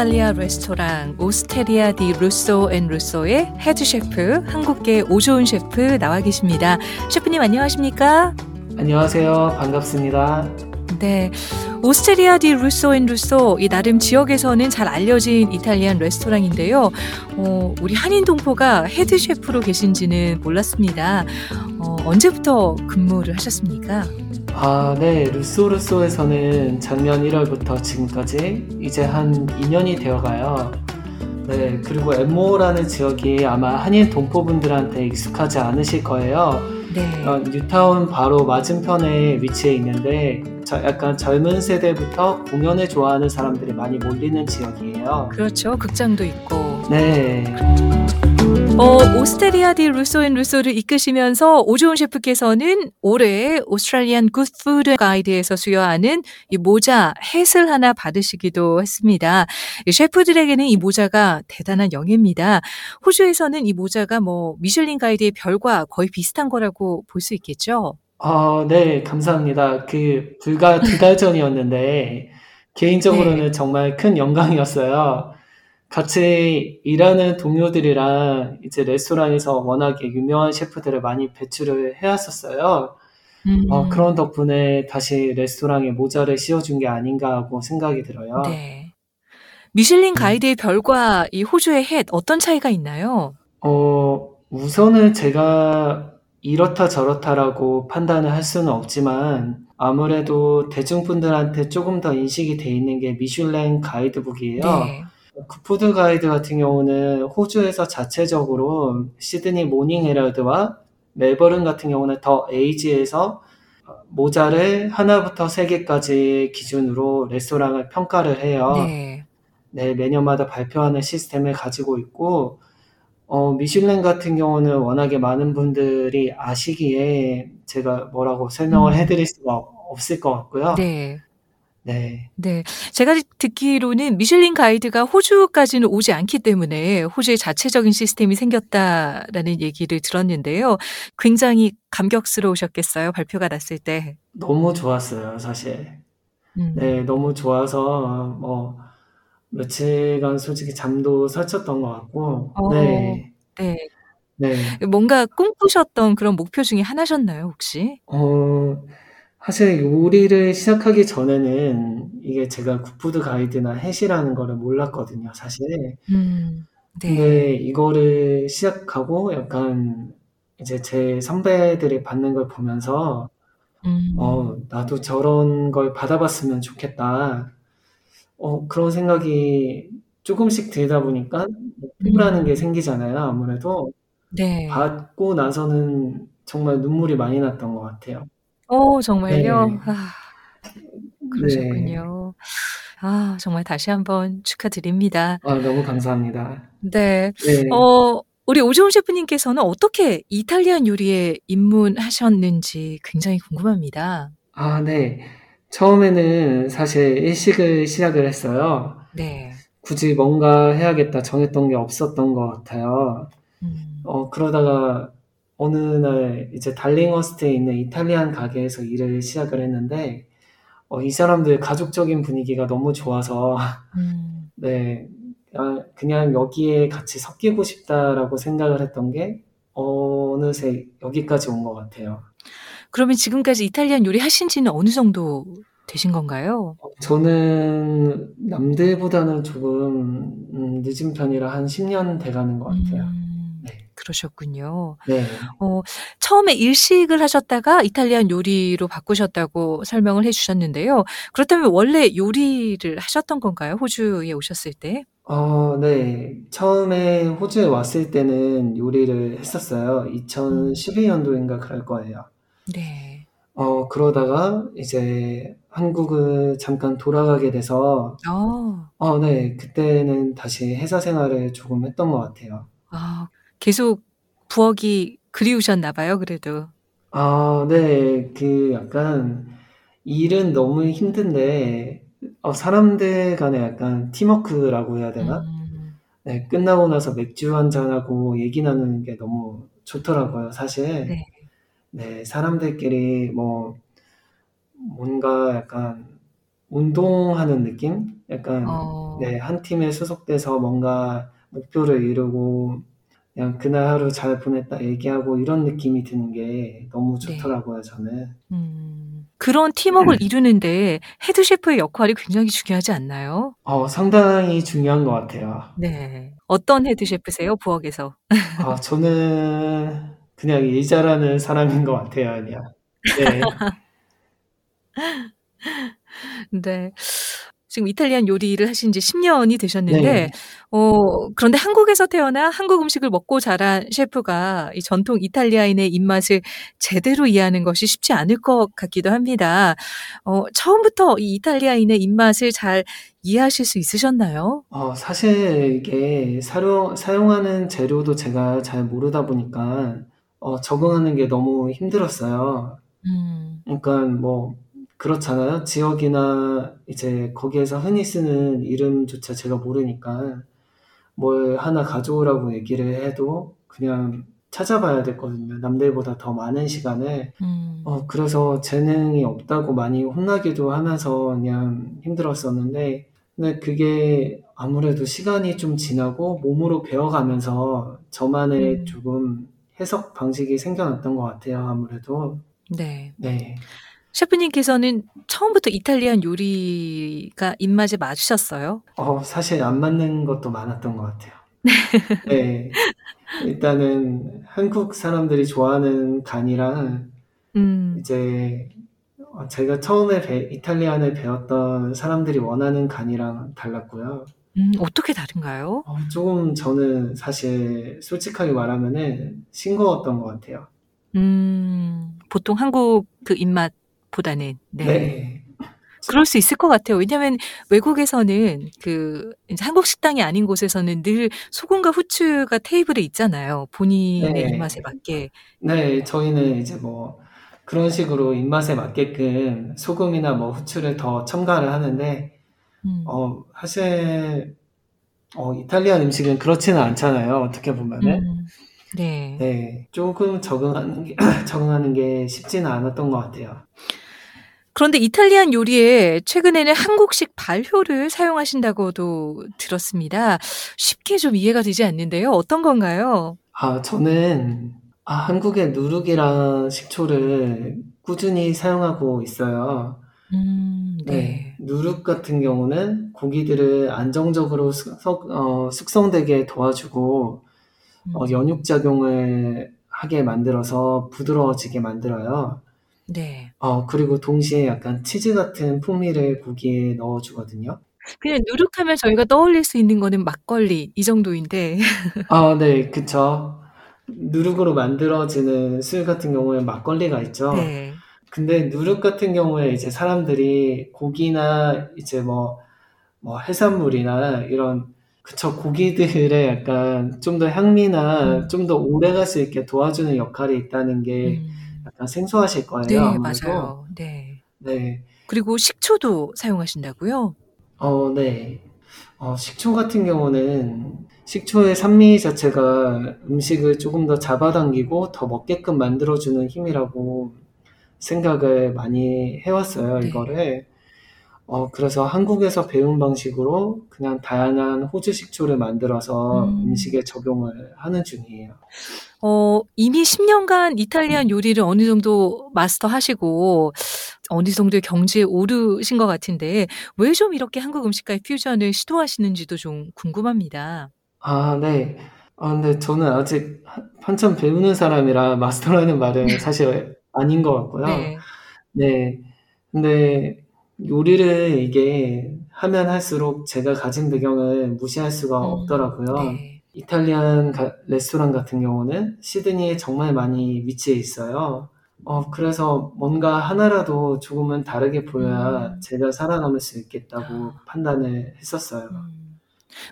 이탈리아 레스토랑 Osteria di Russo and Russo의 헤드 셰프 한국계 오조운 셰프 나와 계십니다. 셰프님 안녕하십니까? 안녕하세요. 반갑습니다. 네. Osteria di Russo and Russo 이 나름 지역에서는 잘 알려진 이탈리안 레스토랑인데요. 어, 우리 한인 동포가 헤드 셰프로 계신지는 몰랐습니다. 어, 언제부터 근무를 하셨습니까? 아, 네. Russo Russo에서는 작년 1월부터 지금까지 이제 한 2년이 되어가요. 네. 그리고 엔모어라는 지역이 아마 한인 동포분들한테 익숙하지 않으실 거예요. 네. 어, 뉴타운 바로 맞은편에 위치해 있는데 저 약간 젊은 세대부터 공연을 좋아하는 사람들이 많이 몰리는 지역이에요. 그렇죠. 극장도 있고. 네. 어, Osteria di Russo and Russo를 이끄시면서 오조운 셰프께서는 올해 Australian Good Food Guide에서 수여하는 이 모자 햇을 하나 받으시기도 했습니다. 이 셰프들에게는 이 모자가 대단한 영예입니다. 호주에서는 이 모자가 뭐 미슐린 가이드의 별과 거의 비슷한 거라고 볼 수 있겠죠? 어, 네, 감사합니다. 그 불과 두 달 전이었는데 개인적으로는 네. 정말 큰 영광이었어요. 같이 일하는 동료들이랑 이제 레스토랑에서 워낙에 유명한 셰프들을 많이 배출을 해왔었어요. 어, 음, 그런 덕분에 다시 레스토랑에 모자를 씌워준 게 아닌가 하고 생각이 들어요. 네. 미슐린 음. 가이드의 별과 이 호주의 햇 어떤 차이가 있나요? 어, 우선은 제가 이렇다 저렇다라고 판단을 할 수는 없지만 아무래도 대중분들한테 조금 더 인식이 돼 있는 게 미슐랭 가이드북이에요. 네. Good Food Guide 같은 경우는 호주에서 자체적으로 Sydney Morning Herald와 멜버른 같은 경우는 더 에이지에서 모자를 하나부터 세 개까지 기준으로 레스토랑을 평가를 해요. 네. 네, 매년마다 발표하는 시스템을 가지고 있고, 어, 미슐랭 같은 경우는 워낙에 많은 분들이 아시기에 제가 뭐라고 설명을 음. 해드릴 수가 없을 것 같고요. 네. 네. 네. 제가 듣기로는 미슐린 가이드가 호주까지는 오지 않기 때문에 호주의 자체적인 시스템이 생겼다라는 얘기를 들었는데요. 굉장히 감격스러우셨겠어요. 발표가 났을 때. 너무 좋았어요, 사실. 음. 네, 너무 좋아서, 뭐, 며칠간 솔직히 잠도 설쳤던 것 같고, 어, 네, 네. 네. 뭔가 꿈꾸셨던 그런 목표 중에 하나셨나요, 혹시? 어, 사실 요리를 시작하기 전에는 이게 제가 Good Food Guide나 hat이라는 거를 몰랐거든요, 사실. 음. 근데 네. 이거를 시작하고 약간 이제 제 선배들이 받는 걸 보면서, 어, 음. 나도 저런 걸 받아봤으면 좋겠다. 어, 그런 생각이 조금씩 들다 보니까 목표라는 게 음. 생기잖아요, 아무래도. 네. 받고 나서는 정말 눈물이 많이 났던 것 같아요. 어, 정말요? 네, 아, 네. 그러셨군요. 아, 정말 다시 한번 축하드립니다. 아, 너무 감사합니다. 네. 네. 어, 우리 오조은 셰프님께서는 어떻게 이탈리안 요리에 입문하셨는지 굉장히 궁금합니다. 아, 네. 처음에는 사실 일식을 시작을 했어요. 네. 굳이 뭔가 해야겠다 정했던 게 없었던 것 같아요. 음. 어, 그러다가 어느 날 이제 달링허스트에 있는 이탈리안 가게에서 일을 시작을 했는데, 어, 이 사람들 가족적인 분위기가 너무 좋아서, 음. 네, 그냥, 그냥 여기에 같이 섞이고 싶다라고 생각을 했던 게 어느새 여기까지 온 것 같아요. 그러면 지금까지 이탈리안 요리 하신 지는 어느 정도 되신 건가요? 어, 저는 남들보다는 조금 음, 늦은 편이라 한 10년 돼가는 것 같아요. 음, 네. 그러셨군요. 네. 어, 처음에 일식을 하셨다가 이탈리안 요리로 바꾸셨다고 설명을 해 주셨는데요. 그렇다면 원래 요리를 하셨던 건가요? 호주에 오셨을 때? 어, 네. 처음에 호주에 왔을 때는 요리를 했었어요. 음, 2012년도인가 그럴 거예요. 네. 어, 그러다가 이제 한국을 잠깐 돌아가게 돼서, 어, 어, 네. 그때는 다시 회사 생활을 조금 했던 것 같아요. 아, 계속 부엌이 그리우셨나 봐요, 그래도. 아, 네. 그 약간 일은 너무 힘든데, 어, 사람들 간에 약간 팀워크라고 해야 되나? 음, 네, 끝나고 나서 맥주 한잔하고 얘기 나누는 게 너무 좋더라고요, 사실. 네. 네, 사람들끼리 뭐, 뭔가 약간 운동하는 느낌? 약간 어. 네, 한 팀에 소속돼서 뭔가 목표를 이루고 그냥 그날 하루 잘 보냈다 얘기하고 이런 느낌이 드는 게 너무 네. 좋더라고요, 저는. 음. 그런 팀워크를 이루는데 헤드 셰프의 역할이 굉장히 중요하지 않나요? 어, 상당히 중요한 것 같아요. 네. 어떤 헤드 셰프세요, 부엌에서? 아, 저는 그냥 일 잘하는 사람인 것 같아요, 그냥. 네. 네. 지금 이탈리안 요리를 하신 지 10년이 되셨는데, 네. 어, 그런데 한국에서 태어나 한국 음식을 먹고 자란 셰프가 이 전통 이탈리아인의 입맛을 제대로 이해하는 것이 쉽지 않을 것 같기도 합니다. 어, 처음부터 이 이탈리아인의 입맛을 잘 이해하실 수 있으셨나요? 어, 사실 이게 사용, 사용하는 재료도 제가 잘 모르다 보니까 어, 적응하는 게 너무 힘들었어요. 음, 그러니까 뭐 그렇잖아요. 지역이나 이제 거기에서 흔히 쓰는 이름조차 제가 모르니까 뭘 하나 가져오라고 얘기를 해도 그냥 찾아봐야 됐거든요. 남들보다 더 많은 시간을. 음, 어, 그래서 재능이 없다고 많이 혼나기도 하면서 그냥 힘들었었는데, 근데 그게 아무래도 시간이 좀 지나고 몸으로 배워가면서 저만의 음, 조금 해석 방식이 생겨났던 것 같아요. 아무래도. 네. 네. 셰프님께서는 처음부터 이탈리안 요리가 입맛에 맞으셨어요? 어, 사실 안 맞는 것도 많았던 것 같아요. 네. 일단은 한국 사람들이 좋아하는 간이랑 음, 이제 어, 제가 처음에 배- 이탈리안을 배웠던 사람들이 원하는 간이랑 달랐고요. 음, 어떻게 다른가요? 어, 조금 저는 사실 솔직하게 말하면은 싱거웠던 것 같아요. 음, 보통 한국 그 입맛 보다는, 네. 네. 그럴 수 있을 것 같아요. 왜냐하면 외국에서는 그 한국 식당이 아닌 곳에서는 늘 소금과 후추가 테이블에 있잖아요. 본인의 네. 입맛에 맞게. 네, 저희는 이제 뭐 그런 식으로 입맛에 맞게끔 소금이나 뭐 후추를 더 첨가를 하는데, 음, 어, 사실, 어, 이탈리안 음식은 그렇지는 않잖아요. 어떻게 보면은. 음, 네. 네, 조금 적응하는 게, 적응하는 게 쉽지는 않았던 것 같아요. 그런데 이탈리안 요리에 최근에는 한국식 발효를 사용하신다고도 들었습니다. 쉽게 좀 이해가 되지 않는데요. 어떤 건가요? 아, 저는, 아, 한국의 누룩이랑 식초를 꾸준히 사용하고 있어요. 음, 네, 네. 누룩 같은 경우는 고기들을 안정적으로 숙성, 어, 숙성되게 도와주고, 어, 음, 연육작용을 하게 만들어서 부드러워지게 만들어요. 네. 어, 그리고 동시에 약간 치즈 같은 풍미를 고기에 넣어주거든요. 그냥 누룩하면 저희가 떠올릴 수 있는 거는 막걸리 이 정도인데. 아, 네, 그쵸. 누룩으로 만들어지는 술 같은 경우에 막걸리가 있죠. 네. 근데 누룩 같은 경우에 이제 사람들이 고기나 이제 뭐, 뭐 해산물이나 이런, 그쵸, 고기들의 약간 좀 더 향미나 음, 좀더 오래 갈 수 있게 도와주는 역할이 있다는 게 음. 약간 생소하실 거예요, 네, 아무래도. 맞아요. 네. 네. 그리고 식초도 사용하신다고요? 어, 네. 어, 식초 같은 경우는 식초의 산미 자체가 음식을 조금 더 잡아당기고 더 먹게끔 만들어주는 힘이라고 생각을 많이 해왔어요, 네. 이거를. 어, 그래서 한국에서 배운 방식으로 그냥 다양한 호주 식초를 만들어서 음, 음식에 적용을 하는 중이에요. 어, 이미 10년간 이탈리안 요리를 어느 정도 마스터하시고 어느 정도의 경지에 오르신 것 같은데 왜 좀 이렇게 한국 음식과의 퓨전을 시도하시는지도 좀 궁금합니다. 아, 네. 아, 근데 저는 아직 한- 한참 배우는 사람이라 마스터라는 말은 사실 아닌 것 같고요. 네. 네. 근데 요리를 이게 하면 할수록 제가 가진 배경을 무시할 수가 음, 없더라고요. 네. 이탈리안 가- 레스토랑 같은 경우는 시드니에 정말 많이 위치해 있어요. 어, 그래서 뭔가 하나라도 조금은 다르게 보여야 음, 제가 살아남을 수 있겠다고 아, 판단을 했었어요. 음.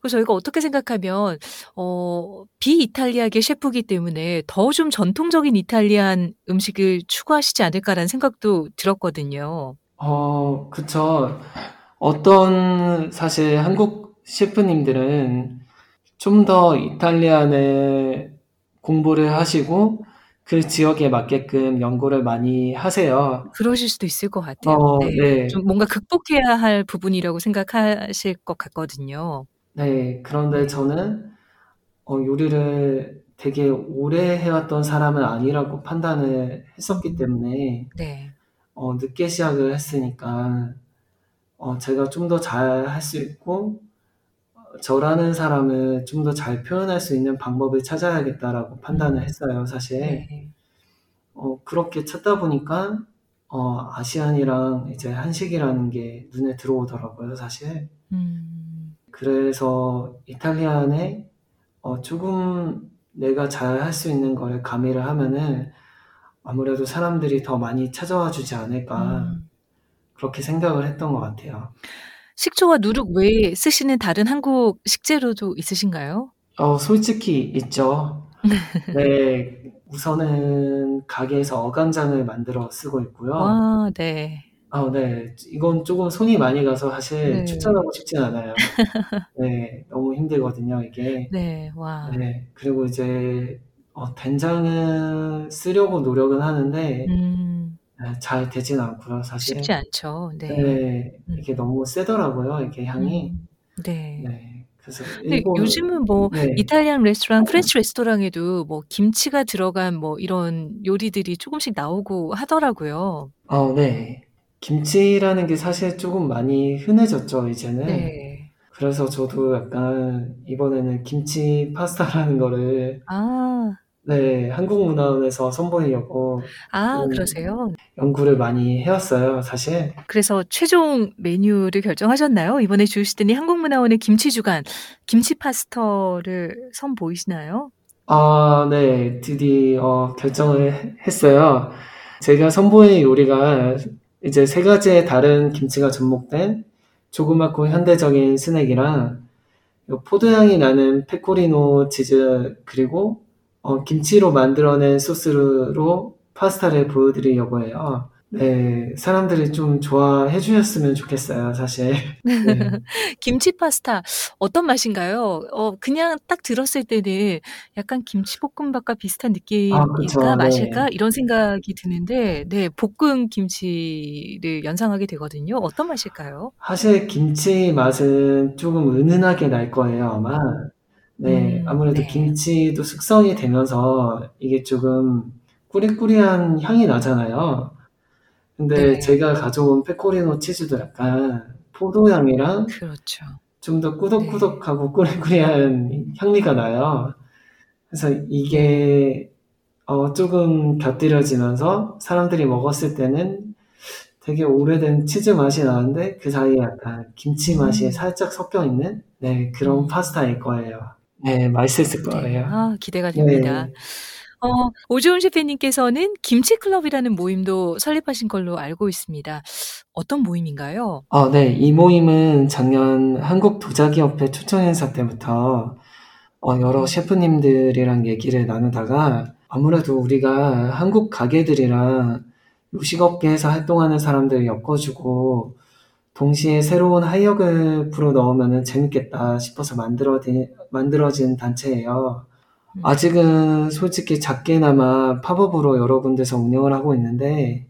그래서 저희가 어떻게 생각하면 어, 비이탈리아계 셰프기 때문에 더 좀 전통적인 이탈리안 음식을 추구하시지 않을까라는 생각도 들었거든요. 어, 그쵸. 어떤 사실 한국 셰프님들은 좀 더 이탈리안을 공부를 하시고 그 지역에 맞게끔 연구를 많이 하세요. 그러실 수도 있을 것 같아요. 어 네. 네. 좀 뭔가 극복해야 할 부분이라고 생각하실 것 같거든요. 네. 그런데 네. 저는 어 요리를 되게 오래 해 왔던 사람은 아니라고 판단을 했었기 때문에 네. 어 늦게 시작을 했으니까 어 제가 좀 더 잘 할 수 있고 어 저라는 사람을 좀 더 잘 표현할 수 있는 방법을 찾아야겠다라고 판단을 음. 했어요 사실. 네. 어 그렇게 찾다 보니까 어 아시안이랑 이제 한식이라는 게 눈에 들어오더라고요 사실. 음. 그래서 이탈리안에 어 쪼금 내가 잘 할 수 있는 거를 가미를 하면은 ' 아무래도 사람들이 더 많이 찾아와 주지 않을까.' 음. 그렇게 생각을 했던 것 같아요. 식초와 누룩 외에 쓰시는 다른 한국 식재료도 있으신가요? 어 솔직히 있죠. 네. 우선은 가게에서 어간장을 만들어 쓰고 있고요. 와 네. 아 네. 이건 쪼금 손이 많이 가서 사실 네. 추천하고 싶진 않아요. 네. 너무 힘들거든요 이게. 네. 와. 네. 그리고 이제 어 된장은 쓰려고 노력은 하는데 음. 네 잘 되진 않고요 사실. 쉽지 않죠. 네. 네. 음. 이게 너무 세더라고요 이게 향이. 음. 네. 네. 그래서 근데 일본 요즘은 뭐 네. 이탈리안 레스토랑, 프렌치 레스토랑에도 뭐 김치가 들어간 뭐 이런 요리들이 쪼금씩 나오고 하더라고요. 어 네. 김치라는 게 사실 쪼금 많이 흔해졌죠 이제는. 네. 그래서 저도 약간 이번에는 김치 파스타라는 거를 아. 네. 한국문화원에서 선보이려고 아좀 그러세요? 연구를 많이 해 왔어요 사실. 그래서 최종 메뉴를 결정하셨나요? 이번에 주시더니 한국문화원의 김치 주간, 김치 파스타를 선보이시나요? 아 네. 드디어 결정을 해 했어요. 제가 선보일 요리가 이제 3 가지의 다른 김치가 접목된 조그맣고 현대적인 스낵이랑 요 포도향이 나는 페코리노 치즈 그리고 어 김치로 만들어낸 소스로 파스타를 보여드리려고 해요. 네. 사람들이 좀 좋아해 주셨으면 좋겠어요 사실. 네. 김치 파스타 어떤 맛인가요? 어 그냥 딱 들었을 때는 '약간 김치볶음밥과 비슷한 아 느낌일까 그쵸. 마실까?' 네. 이런 생각이 드는데 네 볶은 김치를 연상하게 되거든요. 어떤 맛일까요? 사실 김치 맛은 쪼금 은은하게 날 거예요 아마. 네. 음 아무래도 네. 김치도 숙성이 되면서 이게 조금 꾸리꾸리한 향이 나잖아요. 근데 네. 제가 가져온 페코리노 치즈도 약간 포도향이랑 그렇죠. 좀더 네. 꾸덕꾸덕하고 꾸리꾸리한 향미가 나요. 그래서 네. 이게 어 쪼금 곁들여지면서 사람들이 먹었을 때는 되게 오래된 치즈 맛이 나는데 그 사이에 약간 김치 맛이 음. 살짝 섞여 있는 네 그런 음. 파스타일 거예요. 네. 맛있을 네. 거예요. 아 기대가 됩니다. 네. 어 오주훈 셰프님께서는 김치 클럽이라는 모임도 설립하신 걸로 알고 있습니다. 어떤 모임인가요? 아 네. 이 모임은 작년 한국 도자기협회 초청 행사 때부터 어 여러 음. 셰프님들이랑 얘기를 나누다가 아무래도 우리가 한국 가게들이랑 요식업계에서 활동하는 사람들을 엮어 주고 동시에 새로운 활력을 불어 넣으면은 재밌겠다 싶어서 만들어디 만들어진 단체예요. 음. 아직은 솔직히 작게나마 팝업으로 여러 군데서 운영을 하고 있는데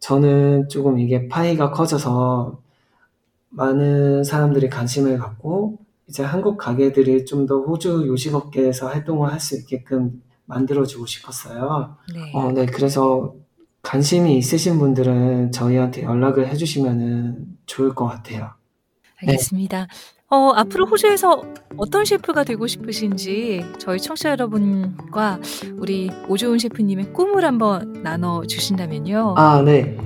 저는 쪼금 이게 파이가 커져서 많은 사람들이 관심을 갖고 이제 한국 가게들이 좀 더 호주 요식업계에서 활동을 할 수 있게끔 만들어 주고 싶었어요. 어 네. 네. 그래서 관심이 있으신 분들은 저희한테 연락을 해 주시면은 좋을 것 같아요. 네. 알겠습니다. 어 앞으로 호주에서 어떤 셰프가 되고 싶으신지 저희 청취자 여러분과 우리 오주훈 셰프님의 꿈을 한번 나눠 주신다면요. 아 네.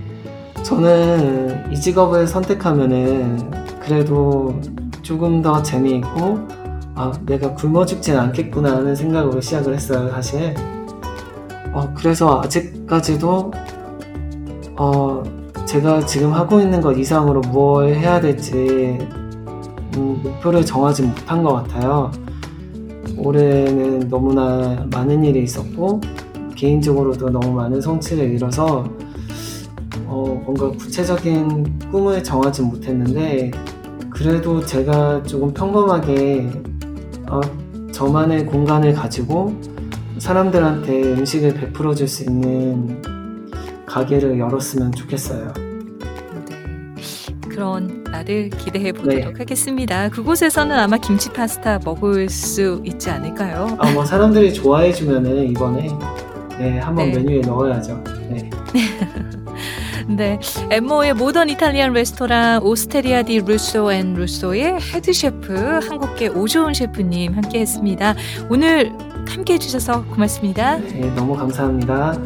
저는 이 직업을 선택하면은 그래도 쪼금 더 재미있고 '아 내가 굶어 죽진 않겠구나.' 하는 생각으로 시작을 했어요 사실. 어 그래서 아직까지도 어 제가 지금 하고 있는 것 이상으로 뭘 해야 될지 음 목표를 정하지 못한 것 같아요. 올해는 너무나 많은 일이 있었고 개인적으로도 너무 많은 성취를 이뤄서 어 뭔가 구체적인 꿈을 정하진 못했는데 그래도 제가 쪼금 평범하게 어 저만의 공간을 가지고 사람들한테 음식을 베풀어 줄 수 있는 가게를 열었으면 좋겠어요. 네. 그런 날을 기대해 보도록 네. 하겠습니다. 그곳에서는 아마 김치 파스타 먹을 수 있지 않을까요? 아, 뭐 사람들이 좋아해 주면은 이번에 네, 한번 네. 메뉴에 넣어야죠. 네. 네, 엔모어의 모던 이탈리안 레스토랑 Osteria di Russo and Russo의 헤드 셰프 한국계 오조은 셰프님 함께했습니다. 오늘 함께해 주셔서 고맙습니다. 네, 너무 감사합니다.